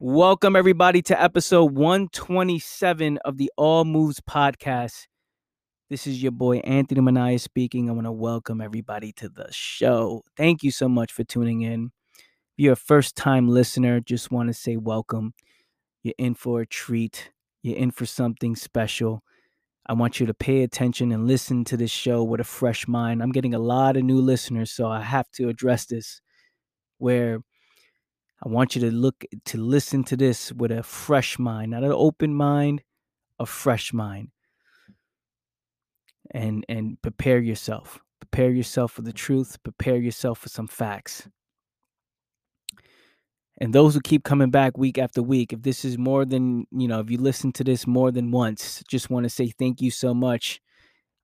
Welcome, everybody, to episode 127 of the All Moves podcast. This is your boy Anthony Manaya speaking. I want to welcome everybody to the show. Thank you so much for tuning in. If you're a first time listener, just want to say welcome. You're in for a treat, you're in for something special. I want you to pay attention and listen to this show with a fresh mind. I'm getting a lot of new listeners, so I have to address this where I want you to look to listen to this with a fresh mind, not an open mind, a fresh mind. And and prepare yourself. Prepare yourself for the truth, prepare yourself for some facts. And those who keep coming back week after week, if this is more than, you know, if you listen to this more than once, just want to say thank you so much.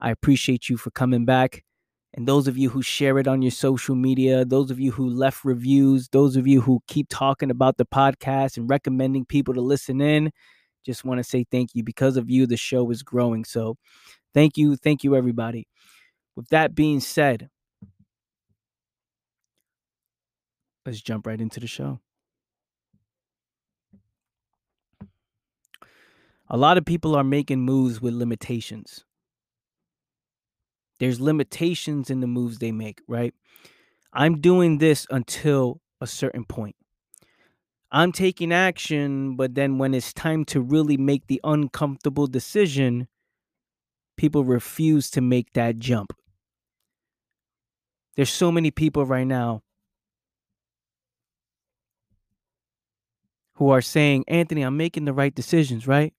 I appreciate you for coming back. And those of you who share it on your social media, those of you who left reviews, those of you who keep talking about the podcast and recommending people to listen in, just want to say thank you. Because of you, the show is growing. So thank you. Thank you, everybody. With that being said, let's jump right into the show. A lot of people are making moves with limitations there's limitations in the moves they make, right? I'm doing this until a certain point. I'm taking action, but then when it's time to really make the uncomfortable decision, people refuse to make that jump. There's so many people right now who are saying, Anthony, I'm making the right decisions, right?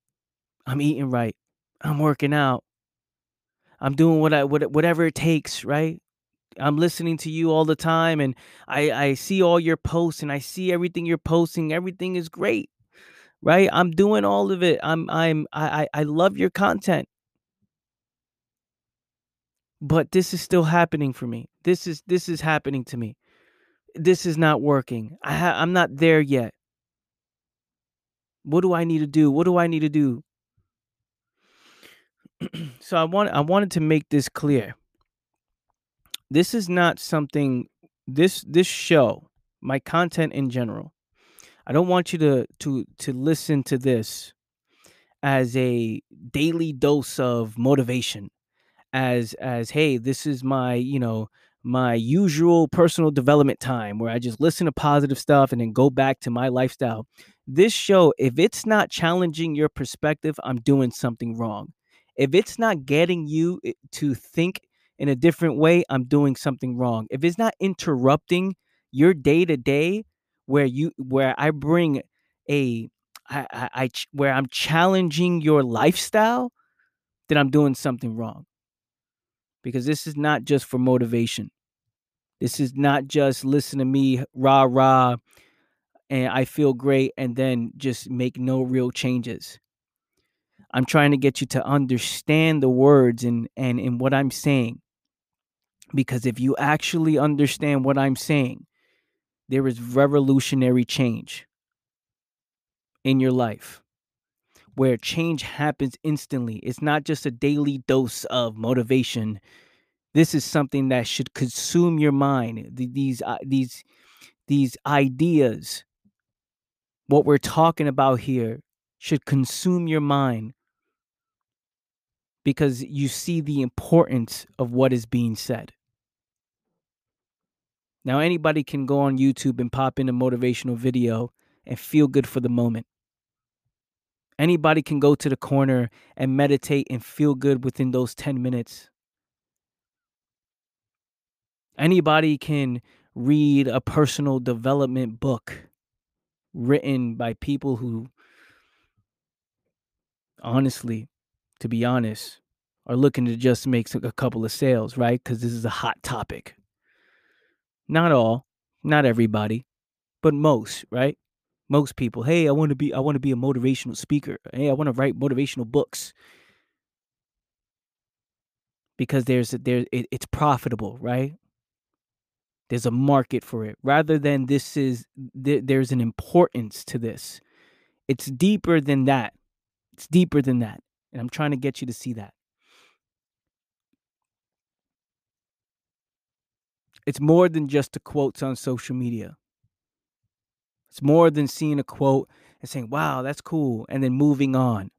I'm eating right. I'm working out. I'm doing what I what, whatever it takes, right? I'm listening to you all the time and I I see all your posts and I see everything you're posting. Everything is great. Right? I'm doing all of it. I'm I'm I I love your content. But this is still happening for me. This is this is happening to me. This is not working. I ha- I'm not there yet. What do I need to do? What do I need to do? so I want I wanted to make this clear. This is not something this this show, my content in general. I don't want you to to to listen to this as a daily dose of motivation as as hey, this is my, you know, my usual personal development time where I just listen to positive stuff and then go back to my lifestyle. This show, if it's not challenging your perspective, I'm doing something wrong. If it's not getting you eh, to think in a different way, I'm doing something wrong. If it's not interrupting your day to day, where you where I bring a I, I, I where I'm challenging your lifestyle, then I'm doing something wrong. Because this is not just for motivation. This is not just listen to me rah rah and I feel great and then just make no real changes. I'm trying to get you to understand the words and and and what I'm saying. Because if you actually understand what I'm saying, there is revolutionary change in your life where change happens instantly. It's not just a daily dose of motivation. This is something that should consume your mind. These uh, these these ideas what we're talking about here should consume your mind because you see the importance of what is being said. Now, anybody can go on YouTube and pop in a motivational video and feel good for the moment. Anybody can go to the corner and meditate and feel good within those 10 minutes. Anybody can read a personal development book written by people who honestly to be honest, are looking to just make a couple of sales, right? Because this is a hot topic. Not all, not everybody, but most, right? Most people. Hey, I want to be I want to be a motivational speaker. Hey, I want to write motivational books. Because there's there it, it's profitable, right? There's a market for it. Rather than this is there, there's an importance to this. It's deeper than that. It's deeper than that. And I'm trying to get you to see that. It's more than just the quotes on social media. It's more than seeing a quote and saying, wow, that's cool. And then moving on,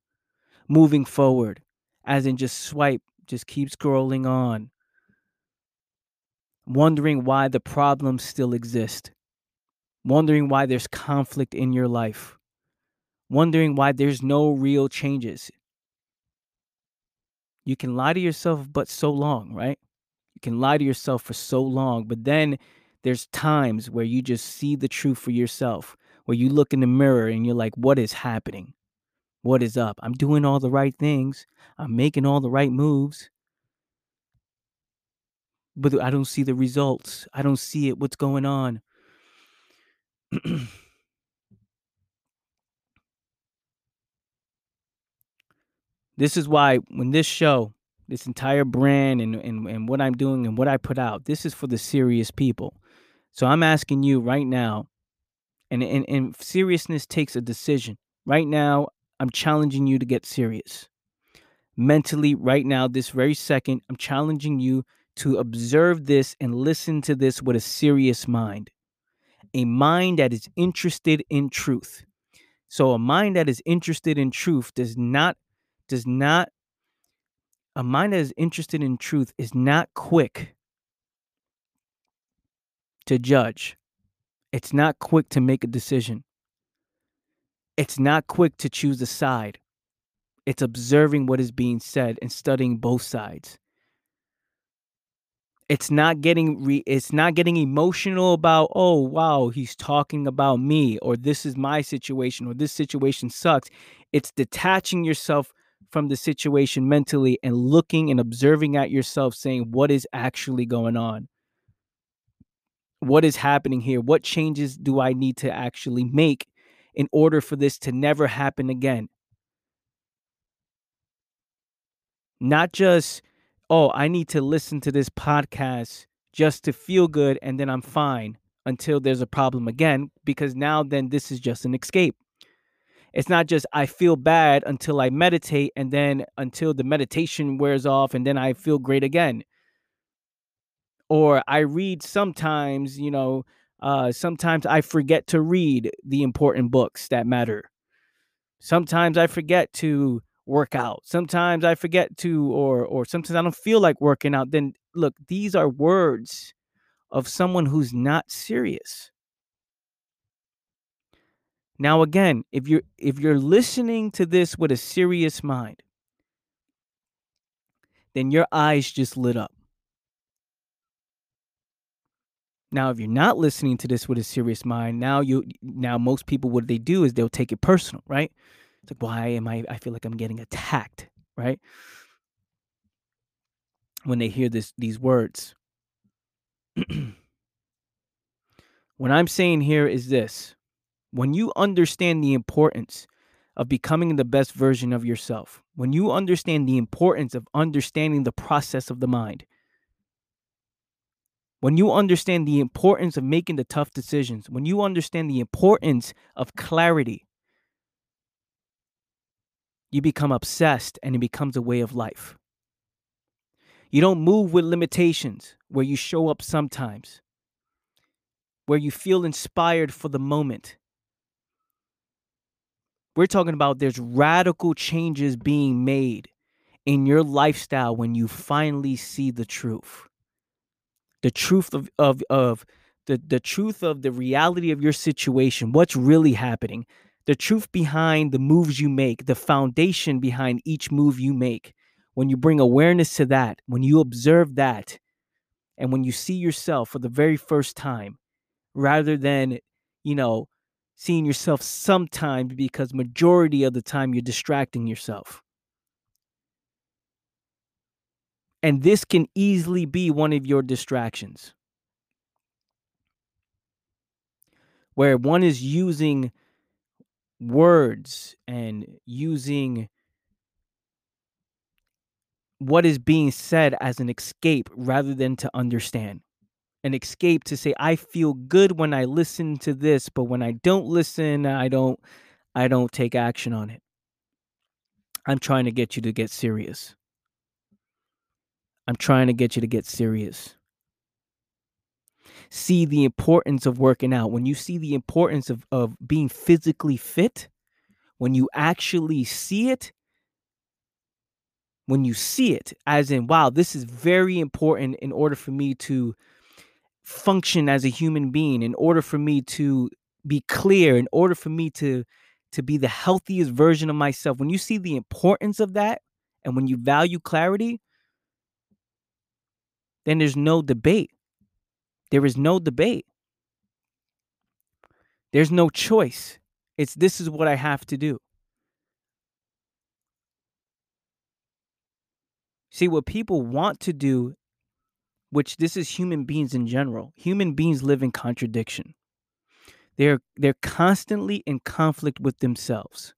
moving forward, as in just swipe, just keep scrolling on, wondering why the problems still exist, wondering why there's conflict in your life, wondering why there's no real changes. You can lie to yourself, but so long, right? Can lie to yourself for so long, but then there's times where you just see the truth for yourself, where you look in the mirror and you're like, what is happening? What is up? I'm doing all the right things, I'm making all the right moves, but I don't see the results. I don't see it. What's going on? this is why when this show, this entire brand and, and, and what I'm doing and what I put out, this is for the serious people. So I'm asking you right now, and, and, and seriousness takes a decision. Right now, I'm challenging you to get serious. Mentally, right now, this very second, I'm challenging you to observe this and listen to this with a serious mind. A mind that is interested in truth. So a mind that is interested in truth does not does not a mind that is interested in truth is not quick to judge. It's not quick to make a decision. It's not quick to choose a side. It's observing what is being said and studying both sides. It's not getting re- it's not getting emotional about, "Oh, wow, he's talking about me," or "This is my situation," or "This situation sucks." It's detaching yourself from the situation mentally and looking and observing at yourself saying, "What is actually going on?" what is happening here? What changes do I need to actually make in order for this to never happen again? Not just, oh, I need to listen to this podcast just to feel good and then I'm fine until there's a problem again, because now then this is just an escape. It's not just I feel bad until I meditate and then until the meditation wears off and then I feel great again or I read sometimes, you know, uh, sometimes I forget to read the important books that matter. Sometimes I forget to work out. Sometimes I forget to, or or sometimes I don't feel like working out. Then look, these are words of someone who's not serious. Now again, if you're if you're listening to this with a serious mind, then your eyes just lit up. Now, if you're not listening to this with a serious mind, now you now most people what they do is they'll take it personal, right? It's like, why am I? I feel like I'm getting attacked, right? When they hear this these words. what I'm saying here is this: when you understand the importance of becoming the best version of yourself, when you understand the importance of understanding the process of the mind, when you understand the importance of making the tough decisions, when you understand the importance of clarity, you become obsessed and it becomes a way of life. You don't move with limitations where you show up sometimes, where you feel inspired for the moment. We're talking about there's radical changes being made in your lifestyle when you finally see the truth the truth of of of the the truth of the reality of your situation, what's really happening, the truth behind the moves you make, the foundation behind each move you make. When you bring awareness to that, when you observe that, and when you see yourself for the very first time, rather than, you know, seeing yourself sometimes because majority of the time you're distracting yourself. And this can easily be one of your distractions. Where one is using words and using what is being said as an escape rather than to understand. An escape to say I feel good when I listen to this, but when I don't listen, I don't I don't take action on it. I'm trying to get you to get serious. I'm trying to get you to get serious. See the importance of working out. When you see the importance of, of being physically fit, when you actually see it, when you see it, as in, wow, this is very important in order for me to function as a human being, in order for me to be clear, in order for me to to be the healthiest version of myself. When you see the importance of that and when you value clarity, then there's no debate. There is no debate. There's no choice. It's this is what I have to do. See, what people want to do, which this is human beings in general, human beings live in contradiction. They're they're constantly in conflict with themselves.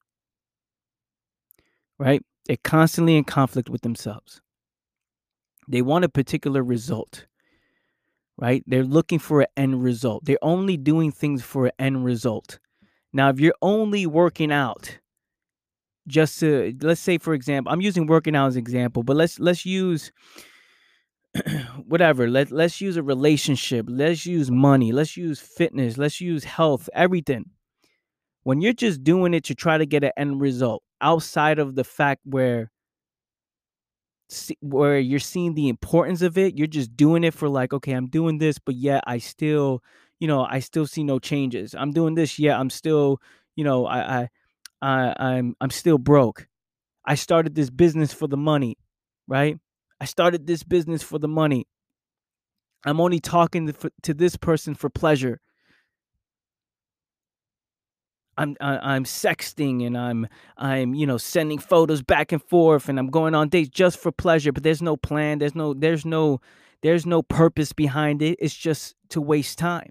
Right? They're constantly in conflict with themselves. They want a particular result. Right? They're looking for an end result. They're only doing things for an end result. Now, if you're only working out just to let's say for example, I'm using working out as an example, but let's let's use whatever let, let's use a relationship let's use money let's use fitness let's use health everything. When you're just doing it to try to get an end result outside of the fact where where you're seeing the importance of it you're just doing it for like okay i'm doing this but yet i still you know i still see no changes. I'm doing this yet i'm still you know i i, I i'm i'm still broke. I started this business for the money right I started this business for the money. I'm only talking to, this person for pleasure. I'm I, I'm sexting and I'm I'm you know sending photos back and forth and I'm going on dates just for pleasure, but there's no plan, there's no there's no there's no purpose behind it. It's just to waste time.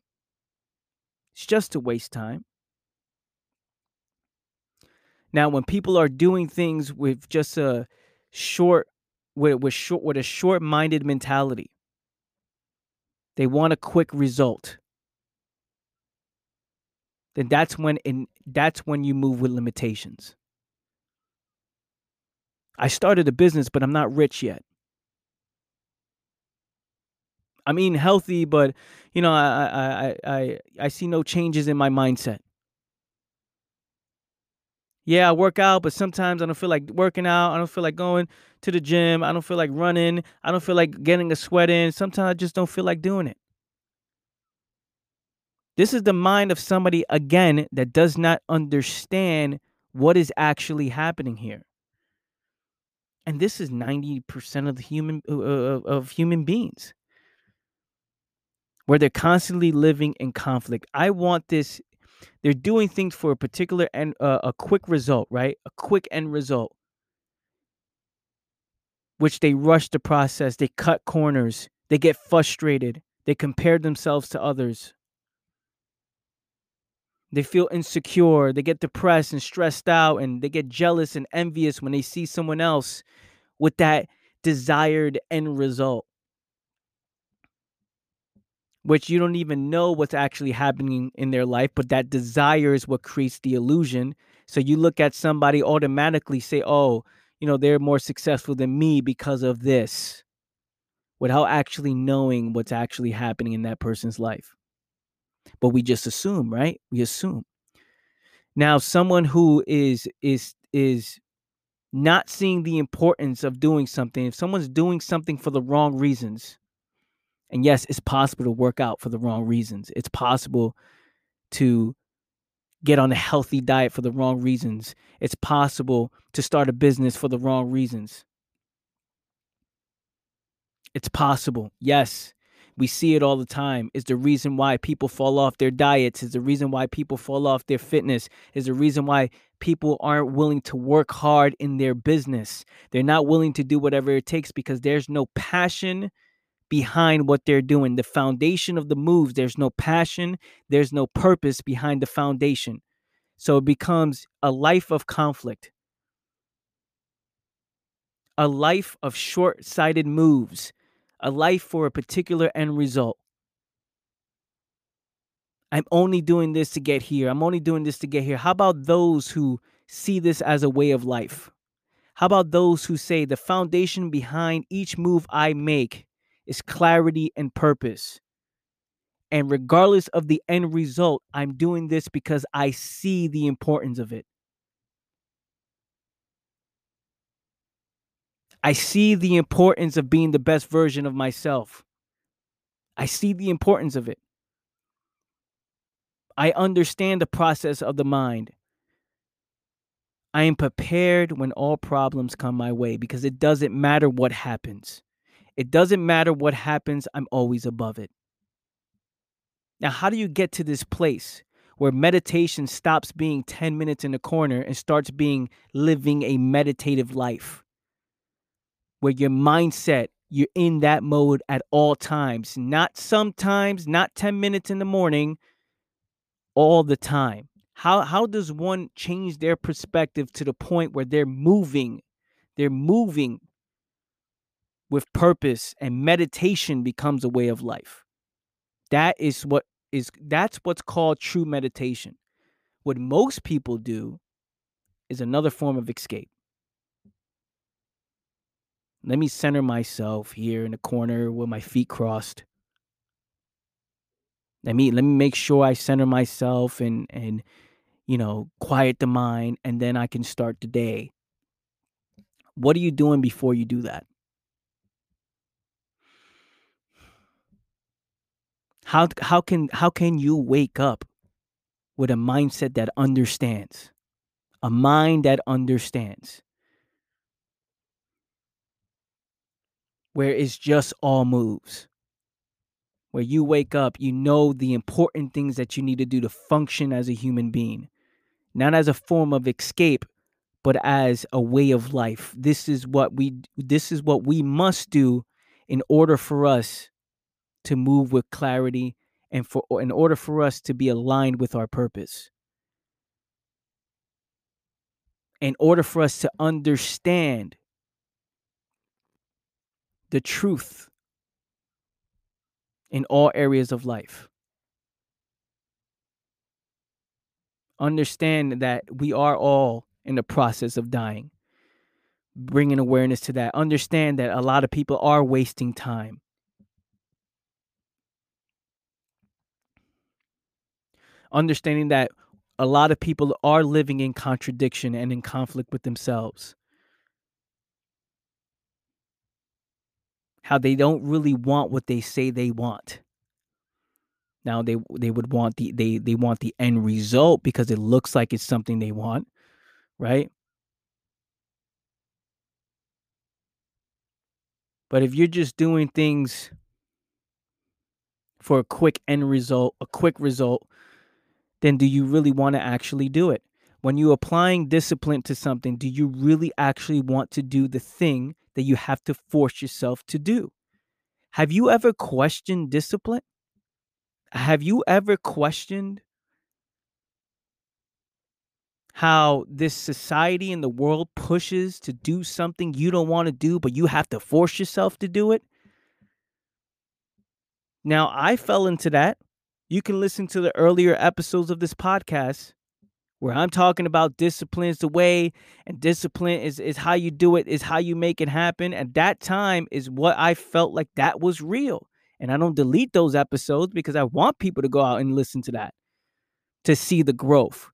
It's just to waste time. Now, when people are doing things with just a short with with short with a short-minded mentality. They want a quick result. Then that's when in that's when you move with limitations. I started a business, but I'm not rich yet. I'm eating healthy, but you know, I I I I see no changes in my mindset yeah, I work out, but sometimes I don't feel like working out. I don't feel like going to the gym. I don't feel like running. I don't feel like getting a sweat in. Sometimes I just don't feel like doing it. This is the mind of somebody, again, that does not understand what is actually happening here. And this is 90% of the human uh, uh of human beings where they're constantly living in conflict. I want this they're doing things for a particular and uh, a quick result, right? A quick end result, which they rush the process. They cut corners. They get frustrated. They compare themselves to others. They feel insecure. They get depressed and stressed out, and they get jealous and envious when they see someone else with that desired end result which you don't even know what's actually happening in their life, but that desire is what creates the illusion. So you look at somebody automatically say, "Oh, you know, they're more successful than me because of this." Without actually knowing what's actually happening in that person's life. But we just assume, right? We assume. Now, someone who is is is not seeing the importance of doing something, if someone's doing something for the wrong reasons, and yes, it's possible to work out for the wrong reasons. It's possible to get on a healthy diet for the wrong reasons. It's possible to start a business for the wrong reasons. It's possible. Yes, we see it all the time. Is the reason why people fall off their diets, is the reason why people fall off their fitness, is the reason why people aren't willing to work hard in their business. They're not willing to do whatever it takes because there's no passion behind what they're doing. The foundation of the moves, there's no passion, there's no purpose behind the foundation. So it becomes a life of conflict, a life of short sighted moves, a life for a particular end result. I'm only doing this to get here. I'm only doing this to get here. How about those who see this as a way of life? How about those who say the foundation behind each move I make is clarity and purpose. And regardless of the end result, I'm doing this because I see the importance of it. I see the importance of being the best version of myself. I see the importance of it. I understand the process of the mind. I am prepared when all problems come my way because it doesn't matter what happens. It doesn't matter what happens, I'm always above it. Now, how do you get to this place where meditation stops being 10 minutes in the corner and starts being living a meditative life? Where your mindset, you're in that mode at all times, not sometimes, not 10 minutes in the morning, all the time. How how does one change their perspective to the point where they're moving, they're moving with purpose and meditation becomes a way of life. That is what is that's what's called true meditation. What most people do is another form of escape. Let me center myself here in the corner with my feet crossed. Let me let me make sure I center myself and and you know, quiet the mind and then I can start the day. What are you doing before you do that? How how can how can you wake up with a mindset that understands? A mind that understands. Where it's just all moves. Where you wake up, you know the important things that you need to do to function as a human being. Not as a form of escape, but as a way of life. This is what we this is what we must do in order for us to move with clarity and for in order for us to be aligned with our purpose. In order for us to understand the truth in all areas of life. Understand that we are all in the process of dying. Bringing awareness to that. Understand that a lot of people are wasting time. Understanding that a lot of people are living in contradiction and in conflict with themselves. How they don't really want what they say they want. Now they they would want the they they want the end result because it looks like it's something they want, right? But if you're just doing things for a quick end result, a quick result, then do you really want to actually do it? When you're applying discipline to something, do you really actually want to do the thing that you have to force yourself to do? Have you ever questioned discipline? Have you ever questioned how this society and the world pushes to do something you don't want to do, but you have to force yourself to do it? Now, I fell into that you can listen to the earlier episodes of this podcast where I'm talking about discipline is the way and discipline is is how you do it, is how you make it happen. At that time is what I felt like that was real. And I don't delete those episodes because I want people to go out and listen to that to see the growth.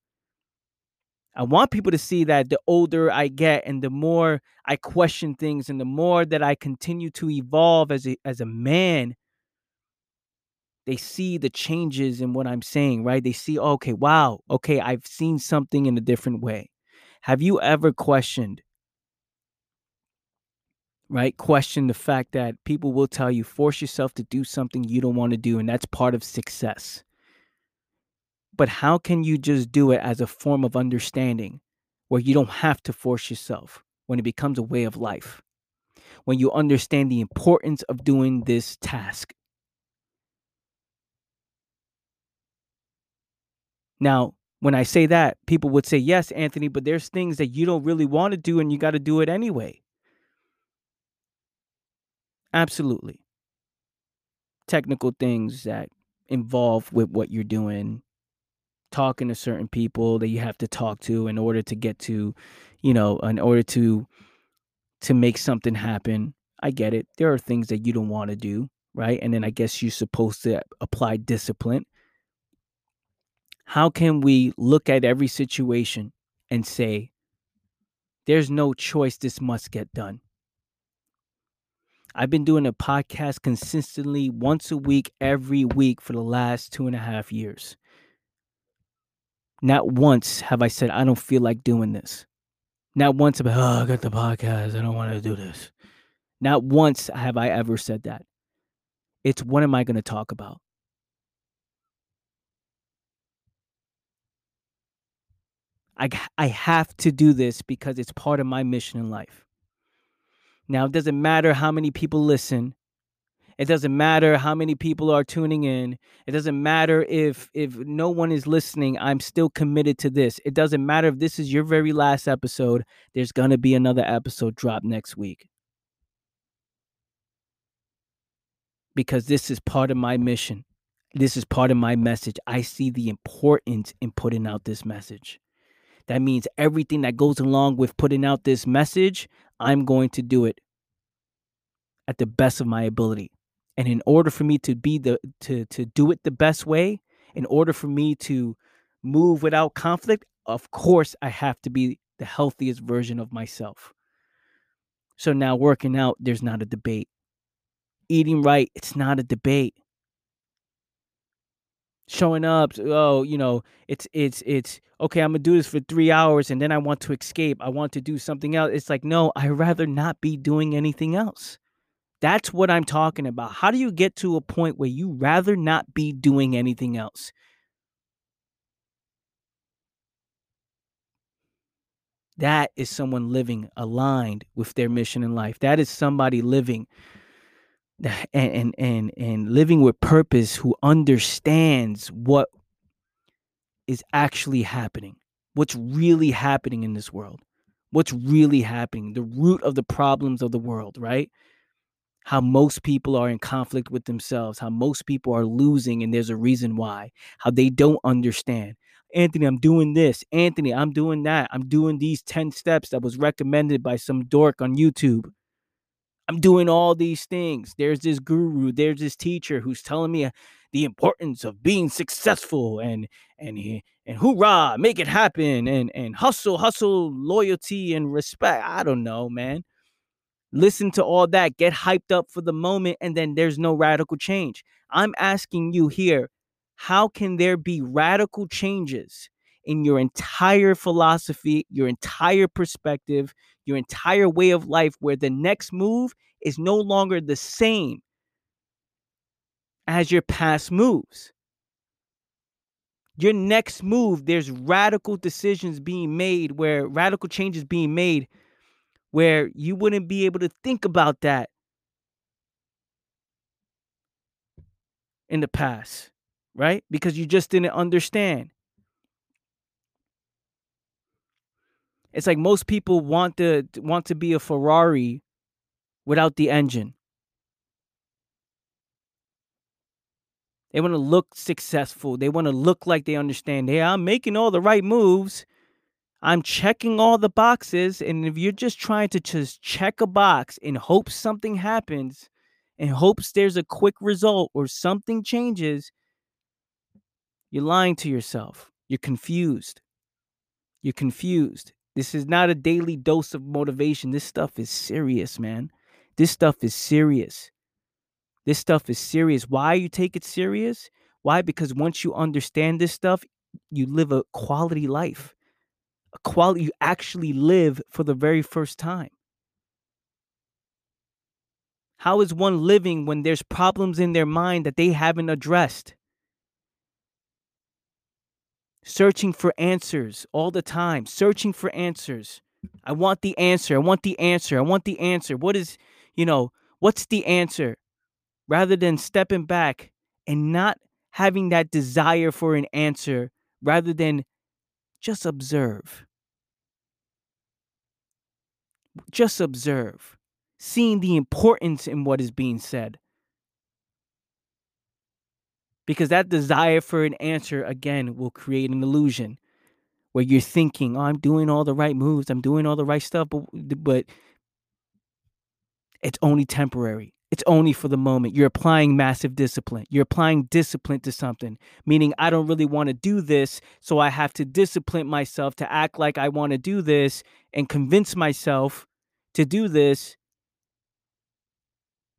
I want people to see that the older I get and the more I question things and the more that I continue to evolve as a as a man they see the changes in what I'm saying, right? They see, okay, wow, okay, I've seen something in a different way. Have you ever questioned, right? Question the fact that people will tell you, force yourself to do something you don't want to do, and that's part of success. But how can you just do it as a form of understanding where you don't have to force yourself when it becomes a way of life? When you understand the importance of doing this task Now, when I say that, people would say, yes, Anthony, but there's things that you don't really want to do and you got to do it anyway. Absolutely. Technical things that involve with what you're doing, talking to certain people that you have to talk to in order to get to, you know, in order to to make something happen. I get it. There are things that you don't want to do, right? And then I guess you're supposed to apply discipline how can we look at every situation and say, there's no choice, this must get done? I've been doing a podcast consistently once a week, every week for the last two and a half years. Not once have I said, I don't feel like doing this. Not once about, oh, I got the podcast. I don't want to do this. Not once have I ever said that. It's what am I going to talk about? I, I have to do this because it's part of my mission in life. Now, it doesn't matter how many people listen. It doesn't matter how many people are tuning in. It doesn't matter if if no one is listening. I'm still committed to this. It doesn't matter if this is your very last episode. There's going to be another episode drop next week. Because this is part of my mission. This is part of my message. I see the importance in putting out this message. That means everything that goes along with putting out this message, I'm going to do it at the best of my ability. And in order for me to be the to to do it the best way, in order for me to move without conflict, of course I have to be the healthiest version of myself. So now working out, there's not a debate. Eating right, it's not a debate. Showing up, oh, you know, it's it's it's okay, I'm gonna do this for three hours and then I want to escape. I want to do something else. It's like, no, I'd rather not be doing anything else. That's what I'm talking about. How do you get to a point where you rather not be doing anything else? That is someone living aligned with their mission in life. That is somebody living and and and, living with purpose who understands what is actually happening. What's really happening in this world? What's really happening? The root of the problems of the world, right? how most people are in conflict with themselves, how most people are losing, and there's a reason why, how they don't understand. Anthony, I'm doing this. Anthony, I'm doing that. I'm doing these 10 steps that was recommended by some dork on YouTube. I'm doing all these things. There's this guru, there's this teacher who's telling me uh, the importance of being successful and and and hoorah, make it happen and and hustle, hustle, loyalty and respect. I don't know, man listen to all that, get hyped up for the moment, and then there's no radical change. I'm asking you here how can there be radical changes in your entire philosophy, your entire perspective, your entire way of life, where the next move is no longer the same as your past moves? Your next move, there's radical decisions being made where radical changes being made where you wouldn't be able to think about that in the past, right? Because you just didn't understand. It's like most people want to want to be a Ferrari without the engine. They want to look successful. They want to look like they understand. Hey, I'm making all the right moves. I'm checking all the boxes. And if you're just trying to just check a box in hopes something happens, in hopes there's a quick result or something changes, you're lying to yourself. You're confused. You're confused. This is not a daily dose of motivation. This stuff is serious, man. This stuff is serious. This stuff is serious. Why you take it serious? Why? Because once you understand this stuff, you live a quality life a quality you actually live for the very first time. How is one living when there's problems in their mind that they haven't addressed? Searching for answers all the time, searching for answers. I want the answer. I want the answer. I want the answer. What is, you know, what's the answer? Rather than stepping back and not having that desire for an answer, rather than just observe. Just observe, seeing the importance in what is being said. Because that desire for an answer, again, will create an illusion where you're thinking, oh, I'm doing all the right moves, I'm doing all the right stuff, but, but it's only temporary. It's only for the moment. You're applying massive discipline. You're applying discipline to something, meaning I don't really want to do this. So I have to discipline myself to act like I want to do this and convince myself to do this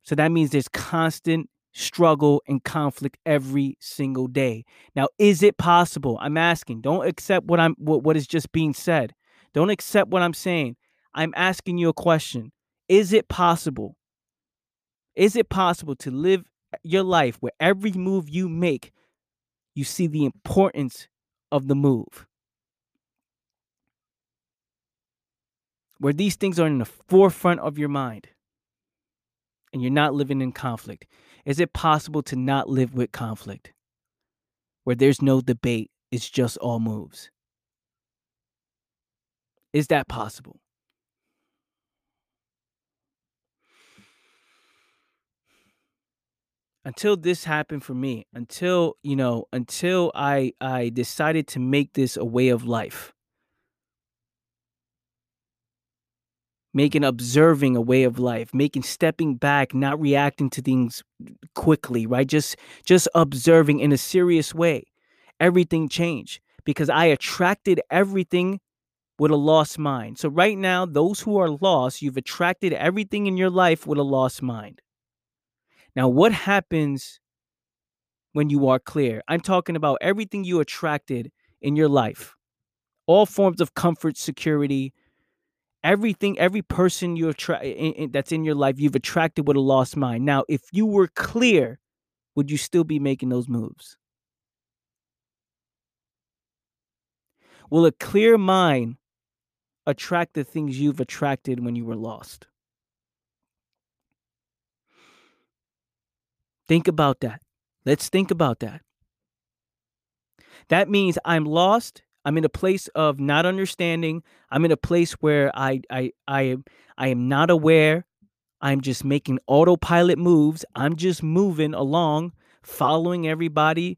So that means there's constant struggle and conflict every single day. Now, is it possible? I'm asking. Don't accept what I'm what, what is just being said. Don't accept what I'm saying. I'm asking you a question. Is it possible? Is it possible to live uh, your life where every move you make, you see the importance of the move? Where these things are in the forefront of your mind and you're not living in conflict. Is it possible to not live with conflict? Where there's no debate, it's just all moves. Is that possible? Until this happened for me, until, you know, until I I decided to make this a way of life. Making observing a way of life making stepping back not reacting to things quickly right? Just just observing in a serious way. Everything changed because i attracted everything with a lost mind. So right now those who are lost you've attracted everything in your life with a lost mind. Now what happens when you are clear? I'm talking about everything you attracted in your life. All forms of comfort security everything every person you attract that's in your life you've attracted with a lost mind. Now if you were clear would you still be making those moves? Will a clear mind attract the things you've attracted when you were lost? Think about that. Let's think about that. That means i'm lost I'm in a place of not understanding. I'm in a place where I I I am I am not aware. I'm just making autopilot moves. I'm just moving along, following everybody,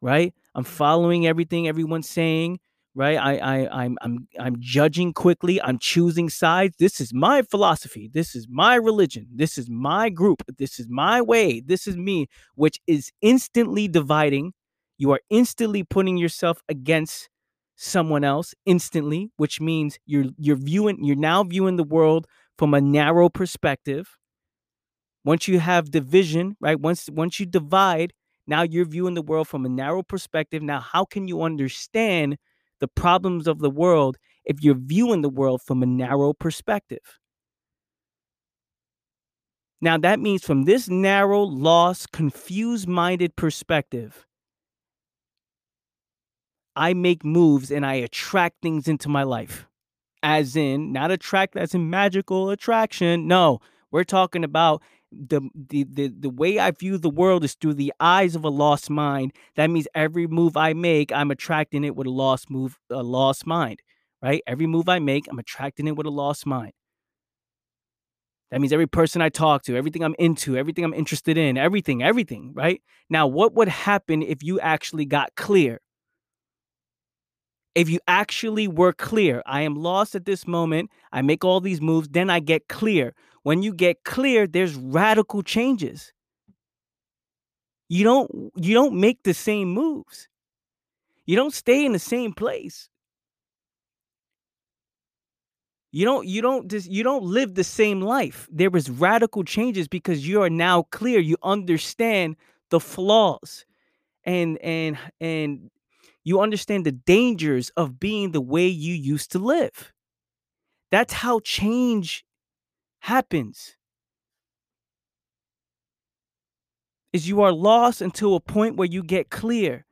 right? I'm following everything everyone's saying, right? I I I'm I'm I'm judging quickly. I'm choosing sides. This is my philosophy. This is my religion. This is my group. This is my way. This is me, which is instantly dividing. You are instantly putting yourself against someone else instantly, which means you're you're viewing you're now viewing the world from a narrow perspective. Once you have division, right? Once once you divide, now you're viewing the world from a narrow perspective. Now, how can you understand the problems of the world if you're viewing the world from a narrow perspective? Now, that means from this narrow, lost, confused minded perspective, I make moves and I attract things into my life. As in, not attract as in magical attraction. No, we're talking about the, the the the way I view the world is through the eyes of a lost mind. That means every move I make, I'm attracting it with a lost move, a lost mind. Right? Every move I make, I'm attracting it with a lost mind. That means every person I talk to, everything I'm into, everything I'm interested in, everything, everything, right? Now, what would happen if you actually got clear? If you actually were clear, I am lost at this moment, I make all these moves, then I get clear. When you get clear, there's radical changes. You don't you don't make the same moves. You don't stay in the same place. You don't you don't just you don't live the same life. There is radical changes because you are now clear. You understand the flaws and and and you understand the dangers of being the way you used to live. That's how change happens. Is you are lost until a point where you get clear.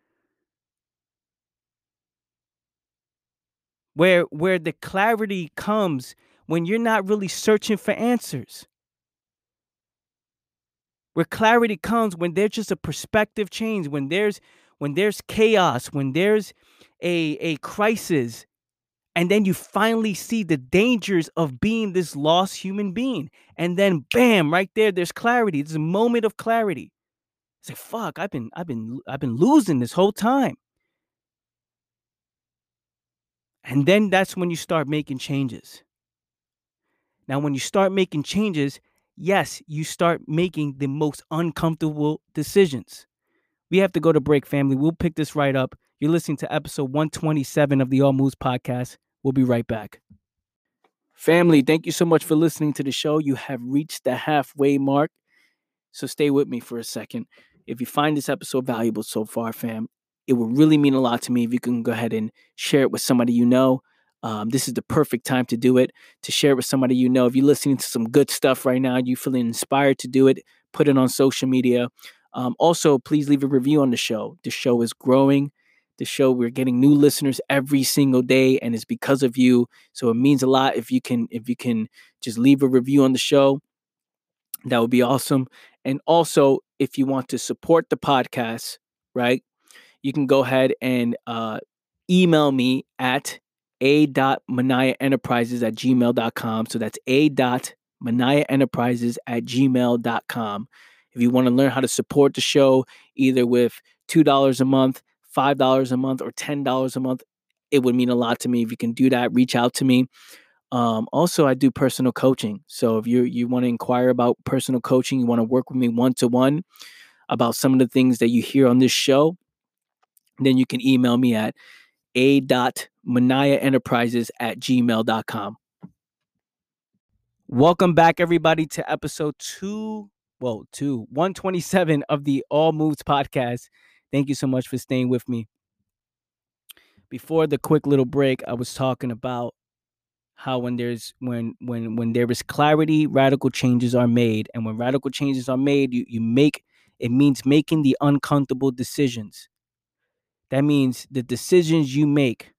Where where the clarity comes when you're not really searching for answers. Where clarity comes when there's just a perspective change, when there's when there's chaos, when there's a, a crisis, and then you finally see the dangers of being this lost human being. And then bam, right there, there's clarity. There's a moment of clarity. It's like, fuck, I've been, I've been, I've been losing this whole time. And then that's when you start making changes. Now, when you start making changes, yes, you start making the most uncomfortable decisions. We have to go to break, family. We'll pick this right up. You're listening to episode 127 of the All Moves podcast. We'll be right back. Family, thank you so much for listening to the show. You have reached the halfway mark. So stay with me for a second. If you find this episode valuable so far, fam, it would really mean a lot to me if you can go ahead and share it with somebody you know. Um, this is the perfect time to do it, to share it with somebody you know. If you're listening to some good stuff right now, you feeling inspired to do it, put it on social media. Um, also, please leave a review on the show. The show is growing. The show we're getting new listeners every single day, and it's because of you. So it means a lot if you can if you can just leave a review on the show. That would be awesome. And also, if you want to support the podcast, right, you can go ahead and uh, email me at a.manayaenterprises at gmail.com. So that's a.manayaenterprises at gmail.com. If you want to learn how to support the show, either with $2 a month, $5 a month, or $10 a month, it would mean a lot to me. If you can do that, reach out to me. Um, also, I do personal coaching. So if you you want to inquire about personal coaching, you want to work with me one to one about some of the things that you hear on this show, then you can email me at a.manayaenterprises at gmail.com. Welcome back, everybody, to episode two, well, two, 127 of the All Moves podcast. Thank you so much for staying with me. Before the quick little break, I was talking about how when there's when when when there is clarity radical changes are made and when radical changes are made you, you make it means making the uncomfortable decisions that means the decisions you make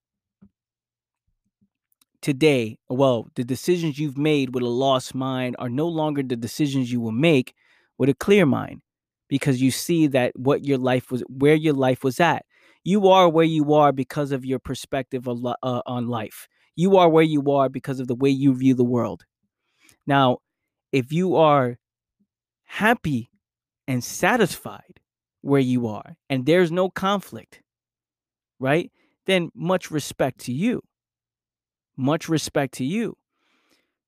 today well the decisions you've made with a lost mind are no longer the decisions you will make with a clear mind because you see that what your life was where your life was at you are where you are because of your perspective uh, on life you are where you are because of the way you view the world. Now, if you are happy and satisfied where you are and there's no conflict, right? Then much respect to you. Much respect to you.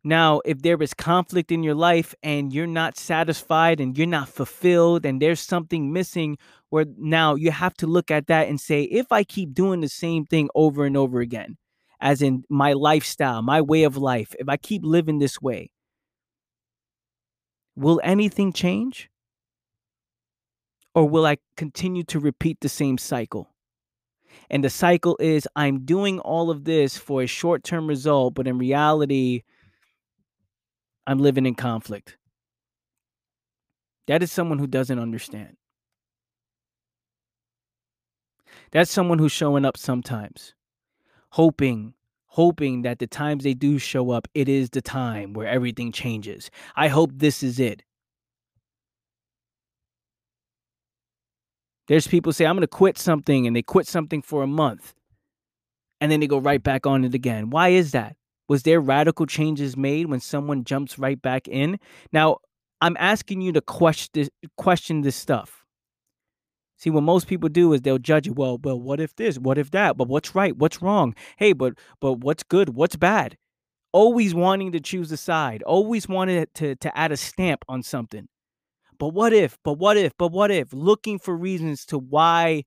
Now, if there is conflict in your life and you're not satisfied and you're not fulfilled and there's something missing, where now you have to look at that and say, if I keep doing the same thing over and over again, as in my lifestyle, my way of life, if I keep living this way, will anything change? Or will I continue to repeat the same cycle? And the cycle is I'm doing all of this for a short term result, but in reality, I'm living in conflict. That is someone who doesn't understand. That's someone who's showing up sometimes hoping hoping that the times they do show up it is the time where everything changes i hope this is it there's people say i'm going to quit something and they quit something for a month and then they go right back on it again why is that was there radical changes made when someone jumps right back in now i'm asking you to question this, question this stuff See, what most people do is they'll judge it. Well, well, what if this? What if that? But what's right? What's wrong? Hey, but but what's good? What's bad? Always wanting to choose a side. Always wanting to to add a stamp on something. But what if? But what if? But what if? Looking for reasons to why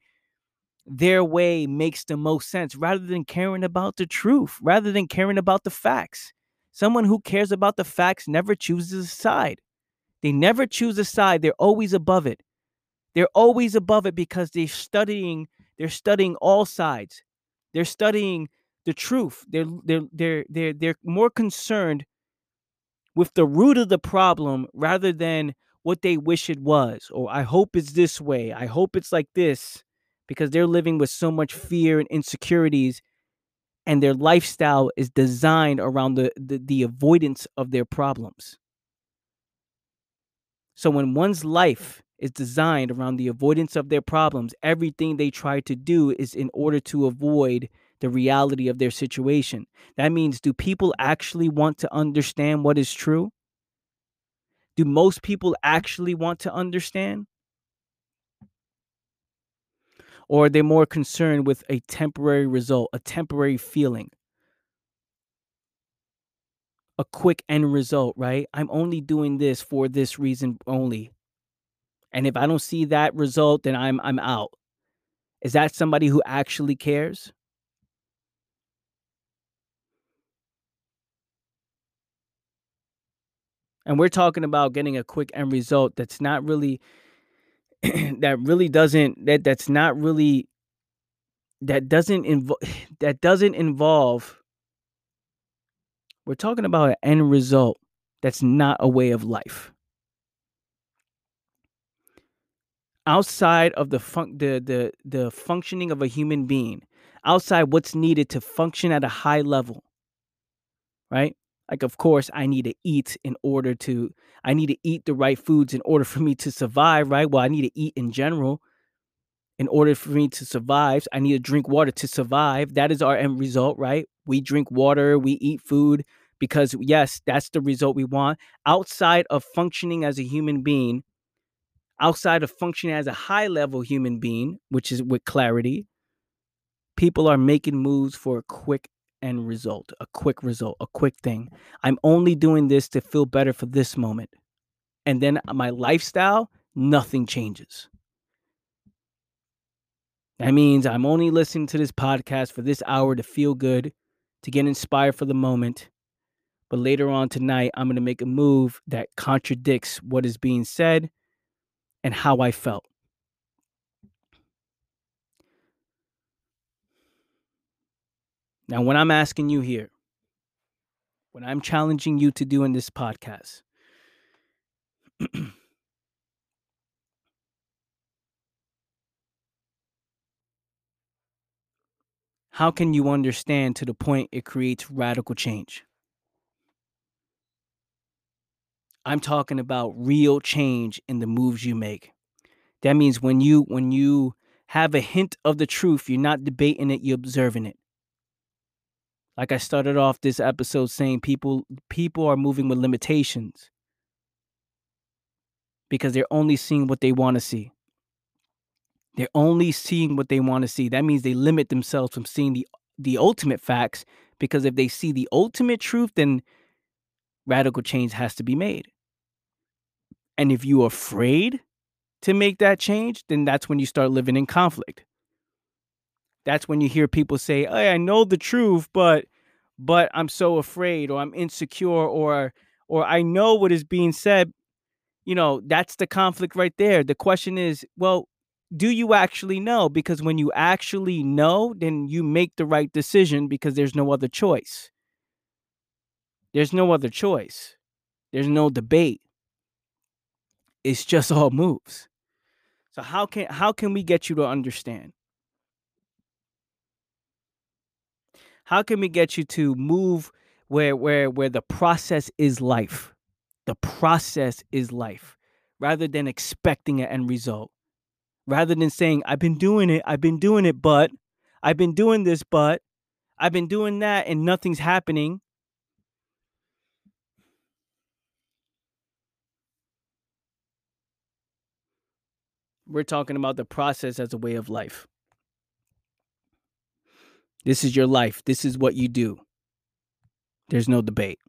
their way makes the most sense rather than caring about the truth, rather than caring about the facts. Someone who cares about the facts never chooses a side. They never choose a side. They're always above it. They're always above it because they're studying, they're studying all sides. They're studying the truth. They're they're they're they're they're more concerned with the root of the problem rather than what they wish it was. Or I hope it's this way. I hope it's like this. Because they're living with so much fear and insecurities and their lifestyle is designed around the, the, the avoidance of their problems. So when one's life is designed around the avoidance of their problems. Everything they try to do is in order to avoid the reality of their situation. That means, do people actually want to understand what is true? Do most people actually want to understand? Or are they more concerned with a temporary result, a temporary feeling? A quick end result, right? I'm only doing this for this reason only. And if I don't see that result, then I'm I'm out. Is that somebody who actually cares? And we're talking about getting a quick end result that's not really that really doesn't that that's not really that doesn't involve that doesn't involve we're talking about an end result that's not a way of life. Outside of the fun- the the the functioning of a human being, outside what's needed to function at a high level. Right? Like of course I need to eat in order to I need to eat the right foods in order for me to survive, right? Well, I need to eat in general in order for me to survive. I need to drink water to survive. That is our end result, right? We drink water, we eat food because, yes, that's the result we want. Outside of functioning as a human being, outside of functioning as a high level human being, which is with clarity, people are making moves for a quick end result, a quick result, a quick thing. I'm only doing this to feel better for this moment. And then uh, my lifestyle, nothing changes. That means I'm only listening to this podcast for this hour to feel good, to get inspired for the moment. But later on tonight, I'm going to make a move that contradicts what is being said and how I felt. Now, when I'm asking you here, when I'm challenging you to do in this podcast, how can you understand to the point it creates radical change? I'm talking about real change in the moves you make. That means when you when you have a hint of the truth, you're not debating it, you're observing it. Like I started off this episode saying people people are moving with limitations because they're only seeing what they want to see. They're only seeing what they want to see. That means they limit themselves from seeing the the ultimate facts because if they see the ultimate truth, then radical change has to be made. And if you're afraid to make that change, then that's when you start living in conflict. That's when you hear people say, "Hey, I know the truth, but but I'm so afraid or I'm insecure or or I know what is being said." You know, that's the conflict right there. The question is, well, do you actually know? Because when you actually know, then you make the right decision because there's no other choice. There's no other choice. There's no debate. It's just all moves. So how can how can we get you to understand? How can we get you to move where where where the process is life? The process is life rather than expecting an end result rather than saying, I've been doing it, I've been doing it, but I've been doing this, but I've been doing that and nothing's happening. We're talking about the process as a way of life. This is your life. This is what you do. There's no debate.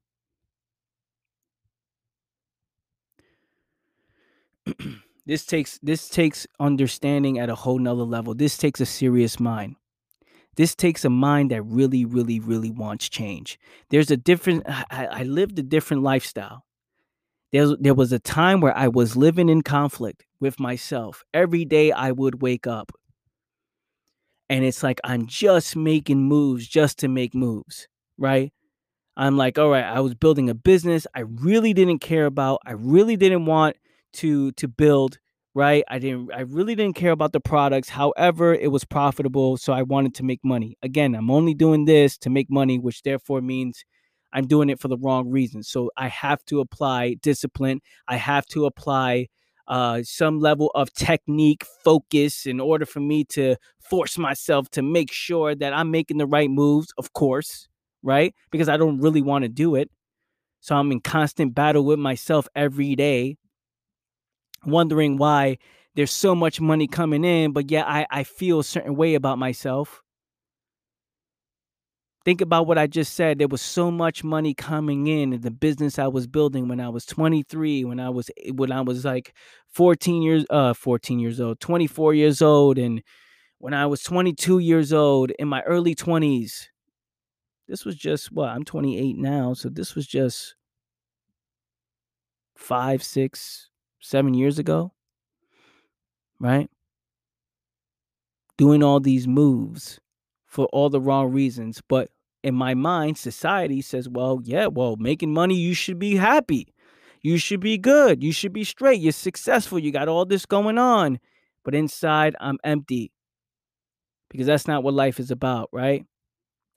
This takes this takes understanding at a whole nother level. This takes a serious mind. This takes a mind that really, really, really wants change. There's a different I, I lived a different lifestyle. There, there was a time where I was living in conflict with myself. Every day I would wake up. And it's like I'm just making moves just to make moves, right? I'm like, all right, I was building a business I really didn't care about. I really didn't want to to build right i didn't i really didn't care about the products however it was profitable so i wanted to make money again i'm only doing this to make money which therefore means i'm doing it for the wrong reasons so i have to apply discipline i have to apply uh, some level of technique focus in order for me to force myself to make sure that i'm making the right moves of course right because i don't really want to do it so i'm in constant battle with myself every day wondering why there's so much money coming in, but yet I, I feel a certain way about myself. Think about what I just said. There was so much money coming in in the business I was building when I was 23, when I was eh, when I was like 14 years uh 14 years old, 24 years old and when I was 22 years old in my early 20s. This was just what well, I'm 28 now, so this was just five, six, seven years ago, right? Doing all these moves for all the wrong reasons. But in my mind, society says, well, yeah, well, making money, you should be happy. You should be good. You should be straight. You're successful. You got all this going on. But inside, I'm empty because that's not what life is about, right?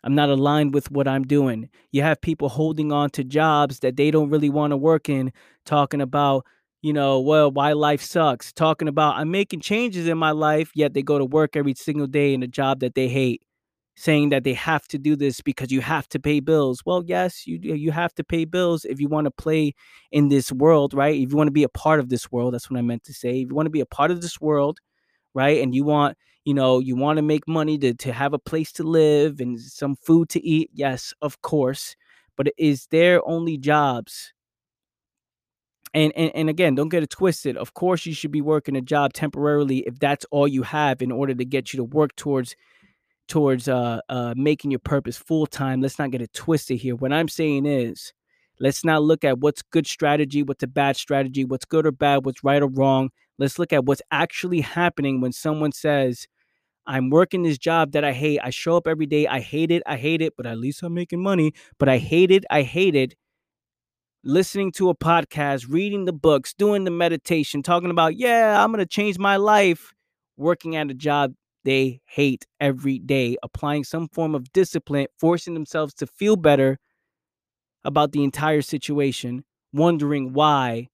I'm not aligned with what I'm doing. You have people holding on to jobs that they don't really want to work in, talking about, you know, well, why life sucks, talking about I'm making changes in my life, yet they go to work every single day in a job that they hate, saying that they have to do this because you have to pay bills. Well, yes, you you have to pay bills if you want to play in this world, right? If you want to be a part of this world, that's what I meant to say. If you want to be a part of this world, right? And you want you know you want to make money to, to have a place to live and some food to eat yes of course but is there only jobs and, and and again don't get it twisted of course you should be working a job temporarily if that's all you have in order to get you to work towards towards uh uh making your purpose full time let's not get it twisted here what i'm saying is let's not look at what's good strategy what's a bad strategy what's good or bad what's right or wrong let's look at what's actually happening when someone says I'm working this job that I hate. I show up every day. I hate it. I hate it, but at least I'm making money. But I hate it. I hate it. Listening to a podcast, reading the books, doing the meditation, talking about, yeah, I'm going to change my life, working at a job they hate every day, applying some form of discipline, forcing themselves to feel better about the entire situation, wondering why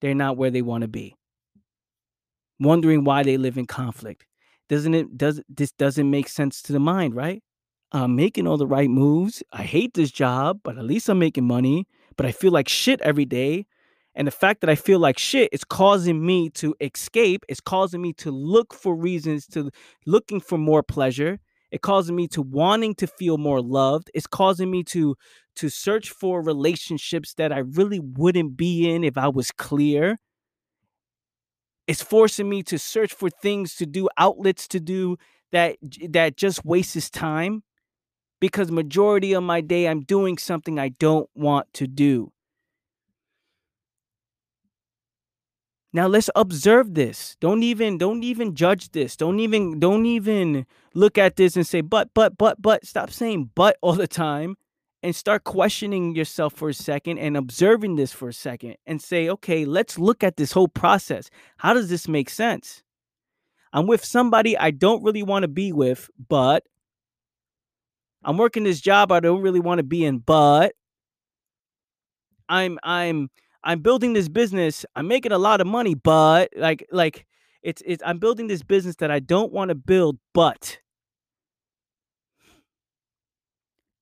they're not where they want to be, wondering why they live in conflict doesn't it does this doesn't make sense to the mind, right? I'm making all the right moves. I hate this job, but at least I'm making money. But I feel like shit every day. And the fact that I feel like shit is causing me to escape. It's causing me to look for reasons to looking for more pleasure. It causing me to wanting to feel more loved. It's causing me to to search for relationships that I really wouldn't be in if I was clear it's forcing me to search for things to do outlets to do that that just wastes time because majority of my day i'm doing something i don't want to do now let's observe this don't even don't even judge this don't even don't even look at this and say but but but but stop saying but all the time and start questioning yourself for a second and observing this for a second and say, okay, let's look at this whole process. How does this make sense? I'm with somebody I don't really want to be with, but I'm working this job I don't really want to be in, but I'm I'm I'm building this business. I'm making a lot of money, but like like it's it's I'm building this business that I don't want to build, but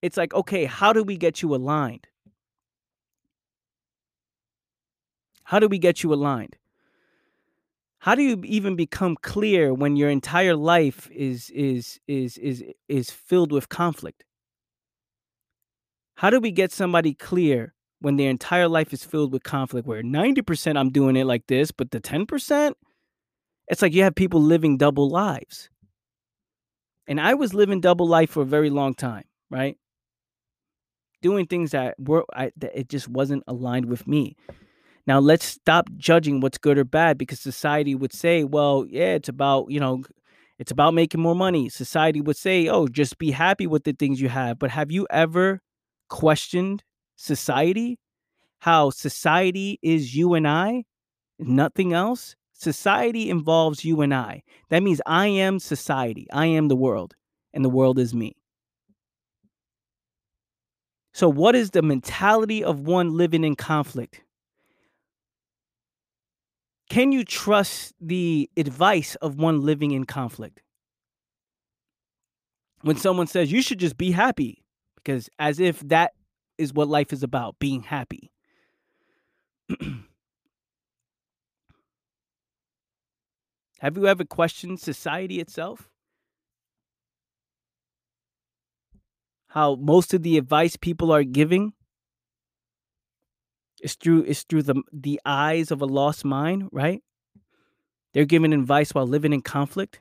it's like, okay, how do we get you aligned? How do we get you aligned? How do you even become clear when your entire life is is is is is filled with conflict? How do we get somebody clear when their entire life is filled with conflict where 90% I'm doing it like this, but the 10% it's like you have people living double lives. And I was living double life for a very long time, right? doing things that were I, that it just wasn't aligned with me. Now let's stop judging what's good or bad because society would say, well, yeah, it's about, you know, it's about making more money. Society would say, oh, just be happy with the things you have. But have you ever questioned society? How society is you and I, nothing else? Society involves you and I. That means I am society. I am the world, and the world is me. So, what is the mentality of one living in conflict? Can you trust the advice of one living in conflict? When someone says you should just be happy, because as if that is what life is about being happy. Have you ever questioned society itself? how most of the advice people are giving is through is through the the eyes of a lost mind, right? They're giving advice while living in conflict.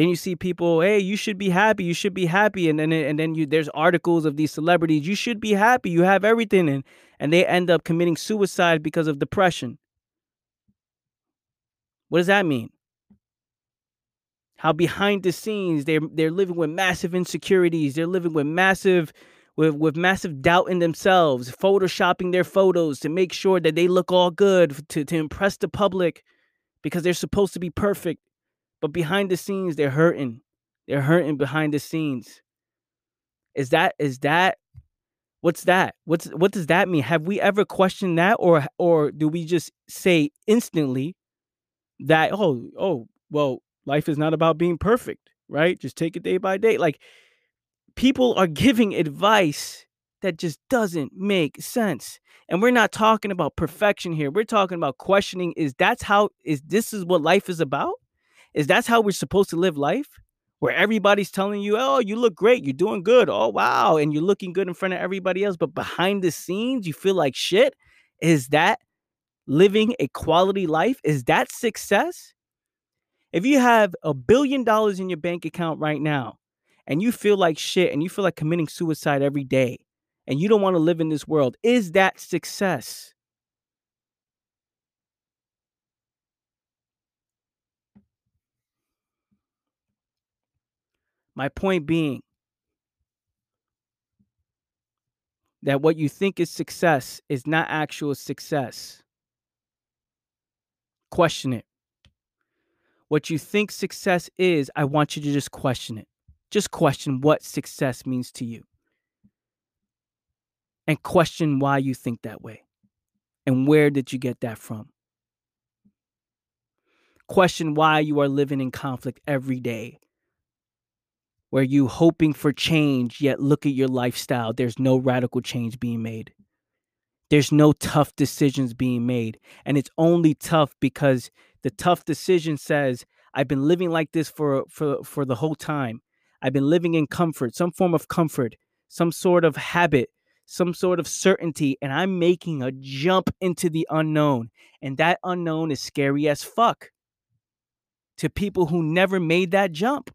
Then you see people, hey, you should be happy, you should be happy, and then and then you there's articles of these celebrities, you should be happy, you have everything, and and they end up committing suicide because of depression. What does that mean? How behind the scenes they're they're living with massive insecurities, they're living with massive with with massive doubt in themselves, photoshopping their photos to make sure that they look all good to to impress the public because they're supposed to be perfect. But behind the scenes, they're hurting. They're hurting behind the scenes. Is that is that what's that? What's what does that mean? Have we ever questioned that or or do we just say instantly that oh oh well life is not about being perfect, right? Just take it day by day. Like people are giving advice that just doesn't make sense. And we're not talking about perfection here. We're talking about questioning is that's how is this is what life is about? Is that's how we're supposed to live life? Where everybody's telling you, "Oh, you look great. You're doing good. Oh, wow." And you're looking good in front of everybody else, but behind the scenes, you feel like shit? Is that living a quality life? Is that success? If you have a billion dollars in your bank account right now and you feel like shit and you feel like committing suicide every day and you don't want to live in this world, is that success? My point being that what you think is success is not actual success. Question it. What you think success is, I want you to just question it. Just question what success means to you. And question why you think that way. And where did you get that from? Question why you are living in conflict every day where you hoping for change yet look at your lifestyle. There's no radical change being made. There's no tough decisions being made. And it's only tough because the tough decision says i've been living like this for for for the whole time. I've been living in comfort some form of comfort some sort of habit some sort of certainty and i'm making a jump into the unknown. And that unknown is scary as fuck to people who never made that jump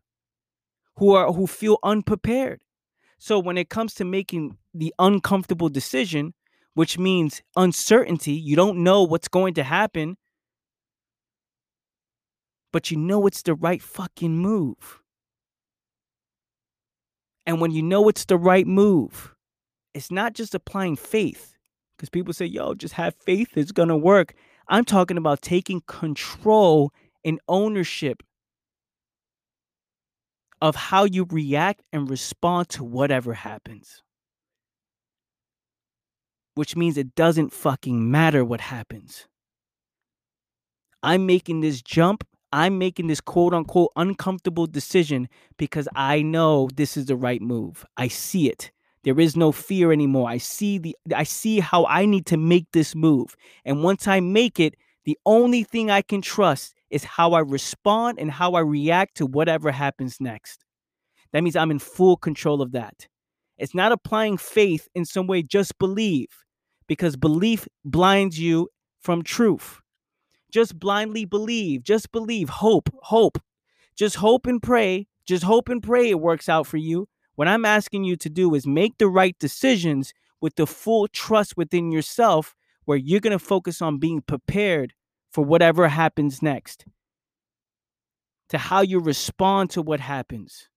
who are who feel unprepared. So when it comes to making the uncomfortable decision, which means uncertainty, you don't know what's going to happen, but you know it's the right fucking move. And when you know it's the right move, it's not just applying faith. Because people say, yo, just have faith, it's gonna work. I'm talking about taking control and ownership of how you react and respond to whatever happens. Which means it doesn't fucking matter what happens. I'm making this jump. I'm making this quote unquote uncomfortable decision because I know this is the right move. I see it. There is no fear anymore. I see the I see how I need to make this move. And once I make it, the only thing I can trust is how I respond and how I react to whatever happens next. That means I'm in full control of that. It's not applying faith in some way, just believe, because belief blinds you from truth. Just blindly believe, just believe, hope, hope. Just hope and pray, just hope and pray it works out for you. What I'm asking you to do is make the right decisions with the full trust within yourself, where you're going to focus on being prepared for whatever happens next, to how you respond to what happens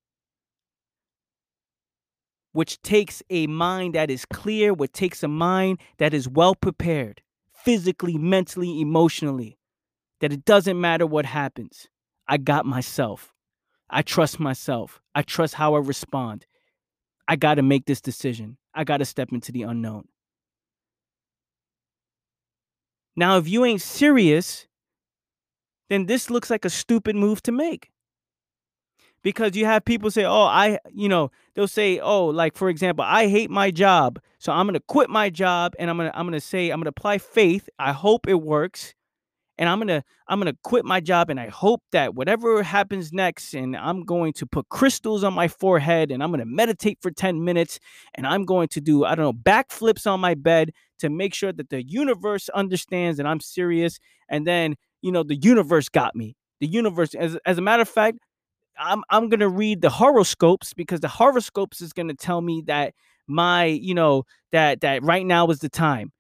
which takes a mind that is clear, which takes a mind that is well prepared, physically, mentally, emotionally, that it doesn't matter what happens. I got myself. I trust myself. I trust how I respond. I got to make this decision. I got to step into the unknown. Now, if you ain't serious, then this looks like a stupid move to make because you have people say, "Oh, I, you know, they'll say, "Oh, like for example, I hate my job, so I'm to quit my job and I'm to I'm to say I'm to apply faith. I hope it works." And I'm to I'm to quit my job and I hope that whatever happens next and I'm going to put crystals on my forehead and I'm to meditate for 10 minutes and I'm going to do I don't know backflips on my bed to make sure that the universe understands that I'm serious and then, you know, the universe got me. The universe as as a matter of fact, I'm I'm gonna read the horoscopes because the horoscopes is gonna tell me that my, you know, that that right now is the time.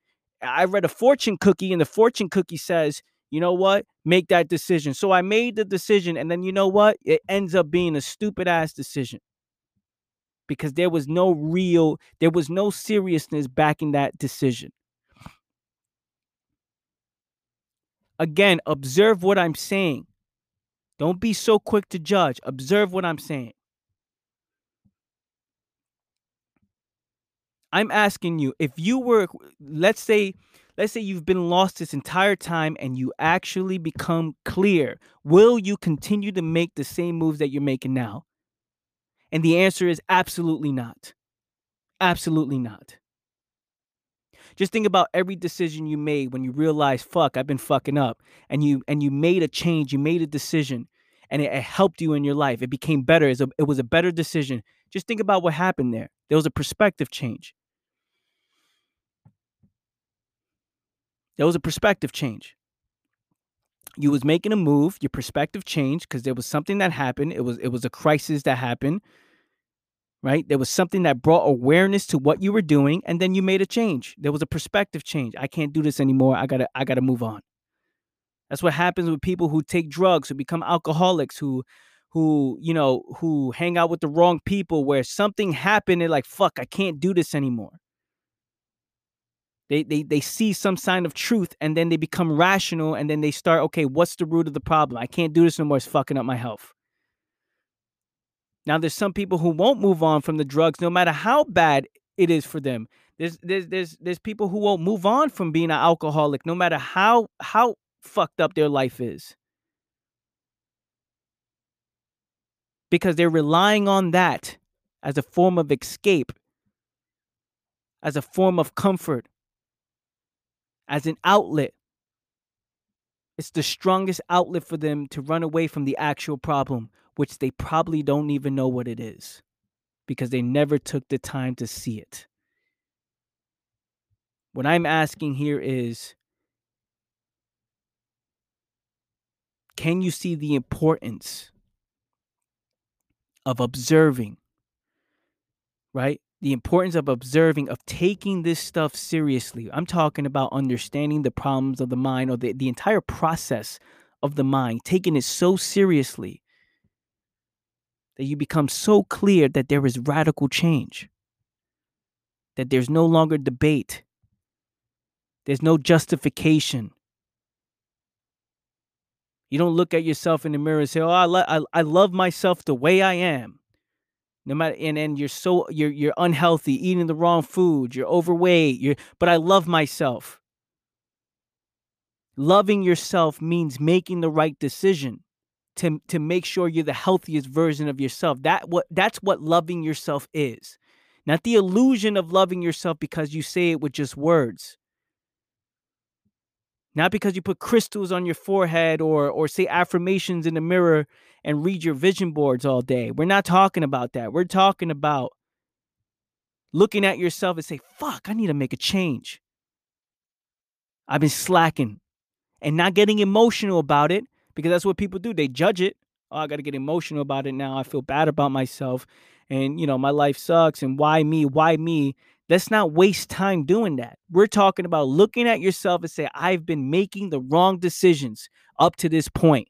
I read a fortune cookie, and the fortune cookie says, you know what, make that decision. So I made the decision, and then you know what, it ends up being a stupid ass decision because there was no real, there was no seriousness backing that decision. Again, observe what I'm saying. Don't be so quick to judge. Observe what I'm saying. I'm asking you if you were let's say let's say you've been lost this entire time and you actually become clear, will you continue to make the same moves that you're making now? And the answer is absolutely not. Absolutely not. Just think about every decision you made when you realized, fuck, I've been fucking up. And you and you made a change, you made a decision, and it, it helped you in your life. It became better. It was, a, it was a better decision. Just think about what happened there. There was a perspective change. There was a perspective change. You was making a move, your perspective changed because there was something that happened. It was it was a crisis that happened right? There was something that brought awareness to what you were doing, and then you made a change. There was a perspective change. I can't do this anymore. I gotta, I gotta move on. That's what happens with people who take drugs, who become alcoholics, who who, you know, who hang out with the wrong people where something happened, they're like, fuck, I can't do this anymore. They, they they see some sign of truth and then they become rational and then they start, okay, what's the root of the problem? I can't do this no more. It's fucking up my health. Now, there's some people who won't move on from the drugs, no matter how bad it is for them. There's there's there's there's people who won't move on from being an alcoholic, no matter how how fucked up their life is, because they're relying on that as a form of escape, as a form of comfort, as an outlet. It's the strongest outlet for them to run away from the actual problem which they probably don't even know what it is because they never took the time to see it. What I'm asking here is can you see the importance of observing, right? The importance of observing, of taking this stuff seriously. I'm talking about understanding the problems of the mind or the, the entire process of the mind, taking it so seriously that you become so clear that there is radical change, that there's no longer debate, there's no justification. You don't look at yourself in the mirror and say, "Oh, I, lo- I, I love myself the way I am." No matter, and and you're so you're you're unhealthy, eating the wrong food, you're overweight, you're but I love myself. Loving yourself means making the right decision to to make sure you're the healthiest version of yourself. That what that's what loving yourself is. Not the illusion of loving yourself because you say it with just words. Not because you put crystals on your forehead or or say affirmations in the mirror and read your vision boards all day. We're not talking about that. We're talking about looking at yourself and say, "Fuck, I need to make a change." I've been slacking and not getting emotional about it because that's what people do. They judge it. Oh, I got to get emotional about it now. I feel bad about myself. And, you know, my life sucks. And why me? Why me? Let's not waste time doing that. We're talking about looking at yourself and say, I've been making the wrong decisions up to this point.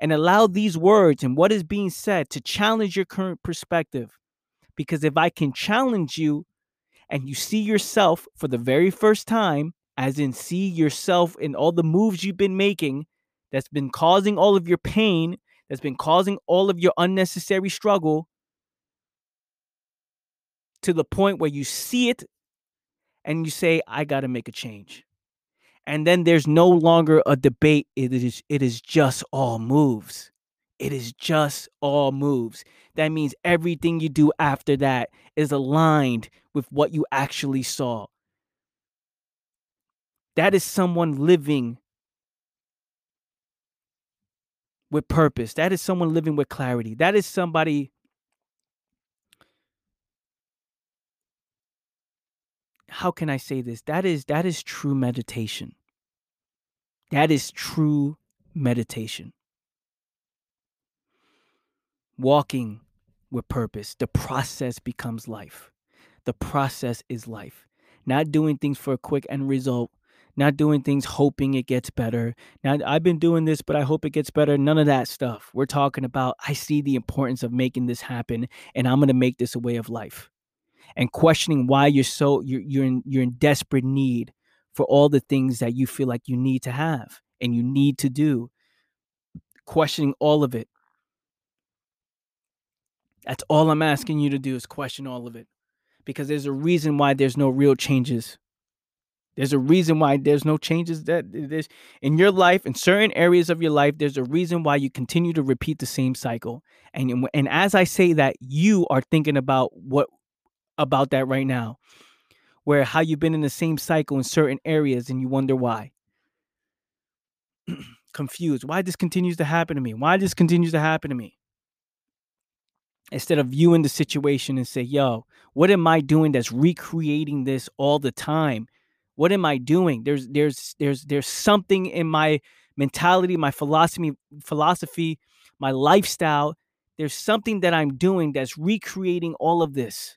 And allow these words and what is being said to challenge your current perspective. Because if I can challenge you and you see yourself for the very first time, as in see yourself in all the moves you've been making, that's been causing all of your pain, that's been causing all of your unnecessary struggle to the point where you see it and you say, I got to make a change. And then there's no longer a debate. It is, it is just all moves. It is just all moves. That means everything you do after that is aligned with what you actually saw. That is someone living with purpose. That is someone living with clarity. That is somebody how can I say this? That is that is true meditation. That is true meditation. walking with purpose. The process becomes life. The process is life. Not doing things for a quick end result, not doing things hoping it gets better. Now, I've been doing this, but I hope it gets better. None of that stuff. We're talking about I see the importance of making this happen, and I'm going to make this a way of life. And questioning why you're so you're you're in you're in desperate need for all the things that you feel like you need to have and you need to do. Questioning all of it. That's all I'm asking you to do is question all of it. Because there's a reason why there's no real changes there's a reason why there's no changes that there's in your life, in certain areas of your life. There's a reason why you continue to repeat the same cycle. And and as I say that, you are thinking about what about that right now, where how you've been in the same cycle in certain areas, and you wonder why. Confused. Why this continues to happen to me? Why this continues to happen to me? Instead of viewing the situation and say, "Yo, what am I doing that's recreating this all the time?" What am I doing? There's there's there's there's something in my mentality, my philosophy, philosophy, my lifestyle. There's something that I'm doing that's recreating all of this.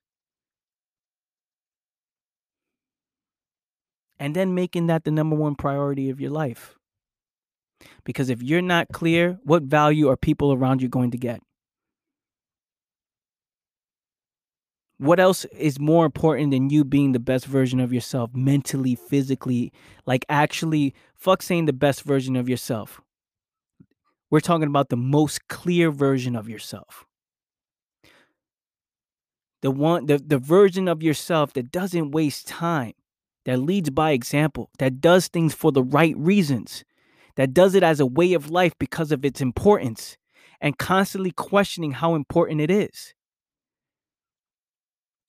And then making that the number one priority of your life. Because if you're not clear, what value are people around you going to get? what else is more important than you being the best version of yourself mentally physically like actually fuck saying the best version of yourself we're talking about the most clear version of yourself the one the, the version of yourself that doesn't waste time that leads by example that does things for the right reasons that does it as a way of life because of its importance and constantly questioning how important it is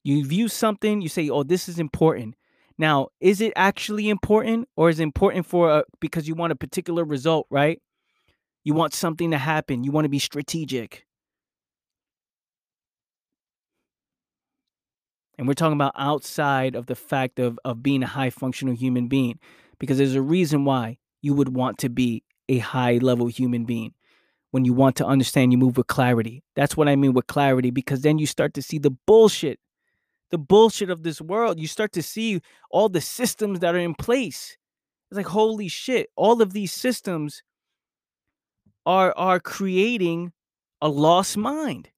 you view something, you say, "Oh, this is important." Now, is it actually important or is it important for a, because you want a particular result, right? You want something to happen. You want to be strategic. And we're talking about outside of the fact of, of being a high functional human being, because there's a reason why you would want to be a high level human being. When you want to understand, you move with clarity. That's what I mean with clarity, because then you start to see the bullshit the bullshit of this world, you start to see all the systems that are in place. It's like holy shit, all of these systems are are creating a lost mind.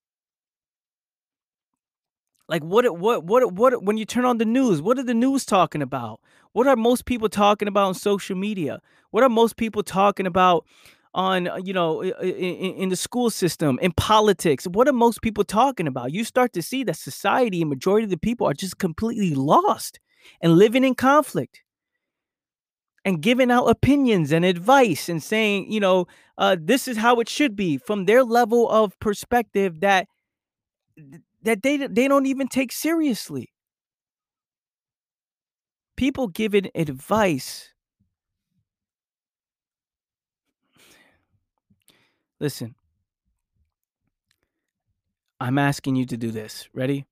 Like what what what what when you turn on the news, what are the news talking about? What are most people talking about on social media? What are most people talking about on uh, you know in, in, the school system in politics what are most people talking about you start to see that society and majority of the people are just completely lost and living in conflict and giving out opinions and advice and saying you know uh, this is how it should be from their level of perspective that that they they don't even take seriously people giving advice Listen, I'm asking you to do this. Ready?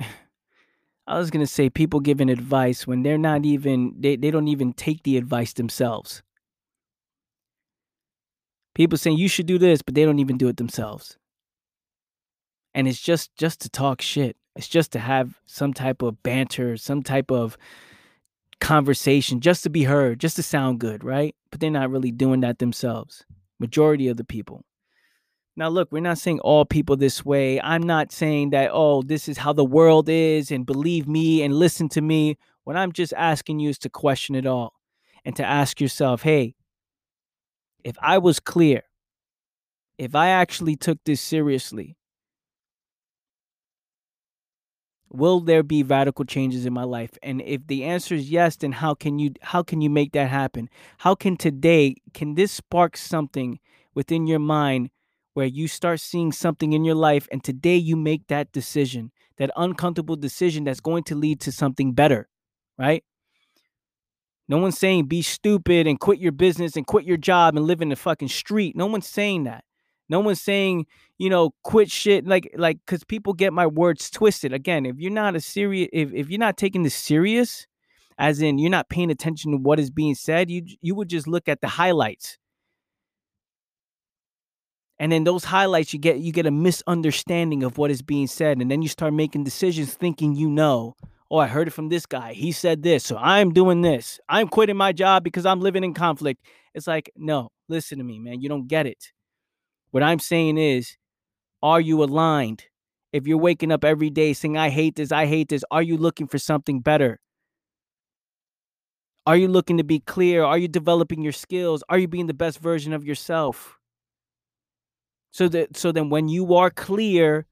I was gonna say people giving advice when they're not even they, they don't even take the advice themselves. People saying you should do this, but they don't even do it themselves. And it's just just to talk shit. It's just to have some type of banter, some type of conversation, just to be heard, just to sound good, right? But they're not really doing that themselves majority of the people. Now, look, we're not saying all people this way. I'm not saying that, oh, this is how the world is and believe me and listen to me. What I'm just asking you is to question it all and to ask yourself, hey, if I was clear, if I actually took this seriously, will there be radical changes in my life? And if the answer is yes then how can you how can you make that happen? How can today can this spark something within your mind where you start seeing something in your life and today you make that decision that uncomfortable decision that's going to lead to something better right? No one's saying be stupid and quit your business and quit your job and live in the fucking street. No one's saying that no one's saying, you know, quit shit like like cuz people get my words twisted. Again, if you're not a serious if if you're not taking this serious, as in you're not paying attention to what is being said, you you would just look at the highlights. And then those highlights you get you get a misunderstanding of what is being said and then you start making decisions thinking you know. Oh, I heard it from this guy. He said this. So I'm doing this. I'm quitting my job because I'm living in conflict. It's like, no, listen to me, man. You don't get it. What I'm saying is, are you aligned? If you're waking up every day saying, I hate this, I hate this, are you looking for something better? Are you looking to be clear? Are you developing your skills? Are you being the best version of yourself? So that so then when you are clear,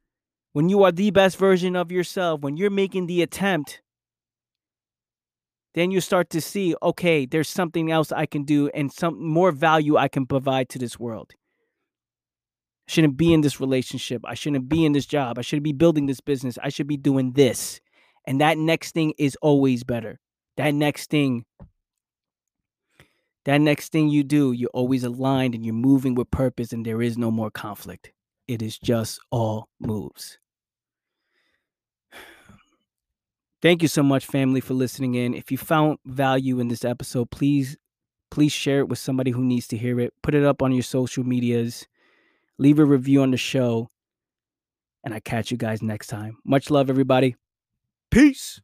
when you are the best version of yourself, when you're making the attempt, then you start to see, okay, there's something else I can do and some more value I can provide to this world. I shouldn't be in this relationship. I shouldn't be in this job. I shouldn't be building this business. I should be doing this. And that next thing is always better. That next thing, that next thing you do, you're always aligned and you're moving with purpose, and there is no more conflict. It is just all moves. Thank you so much, family, for listening in. If you found value in this episode, please, please share it with somebody who needs to hear it. Put it up on your social medias leave a review on the show. And I catch you guys next time. Much love, everybody. Peace.